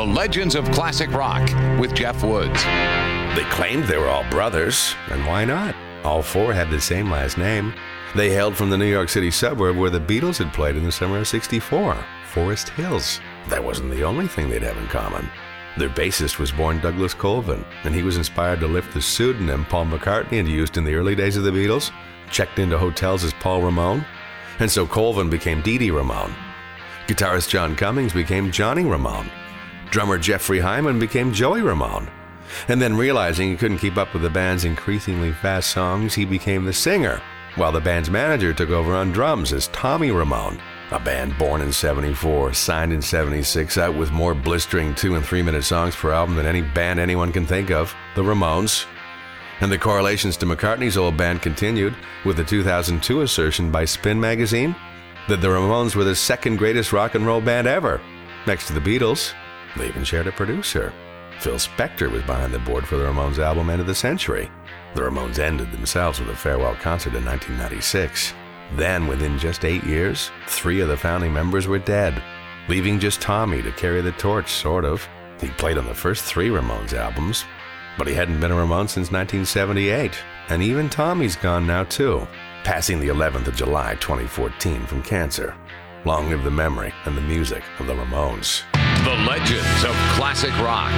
The Legends of Classic Rock with Jeff Woods. They claimed they were all brothers, and why not? All four had the same last name. They hailed from the New York City suburb where the Beatles had played in the summer of 64, Forest Hills. That wasn't the only thing they'd have in common. Their bassist was born Douglas Colvin, and he was inspired to lift the pseudonym Paul McCartney had used in the early days of the Beatles, checked into hotels as Paul Ramone, and so Colvin became Dee Dee Ramone. Guitarist John Cummings became Johnny Ramone. Drummer Jeffrey Hyman became Joey Ramone. And then realizing he couldn't keep up with the band's increasingly fast songs, he became the singer, while the band's manager took over on drums as Tommy Ramone. A band born in 74, signed in 76, out with more blistering two and three minute songs per album than any band anyone can think of, the Ramones. And the correlations to McCartney's old band continued with the 2002 assertion by Spin magazine that the Ramones were the second greatest rock and roll band ever, next to the Beatles. They even shared a producer. Phil Spector was behind the board for the Ramones album End of the Century. The Ramones ended themselves with a farewell concert in 1996. Then, within just eight years, three of the founding members were dead, leaving just Tommy to carry the torch, sort of. He played on the first three Ramones albums, but he hadn't been a Ramone since 1978. And even Tommy's gone now, too, passing the 11th of July 2014 from cancer. Long live the memory and the music of the Ramones. The Legends of Classic Rock.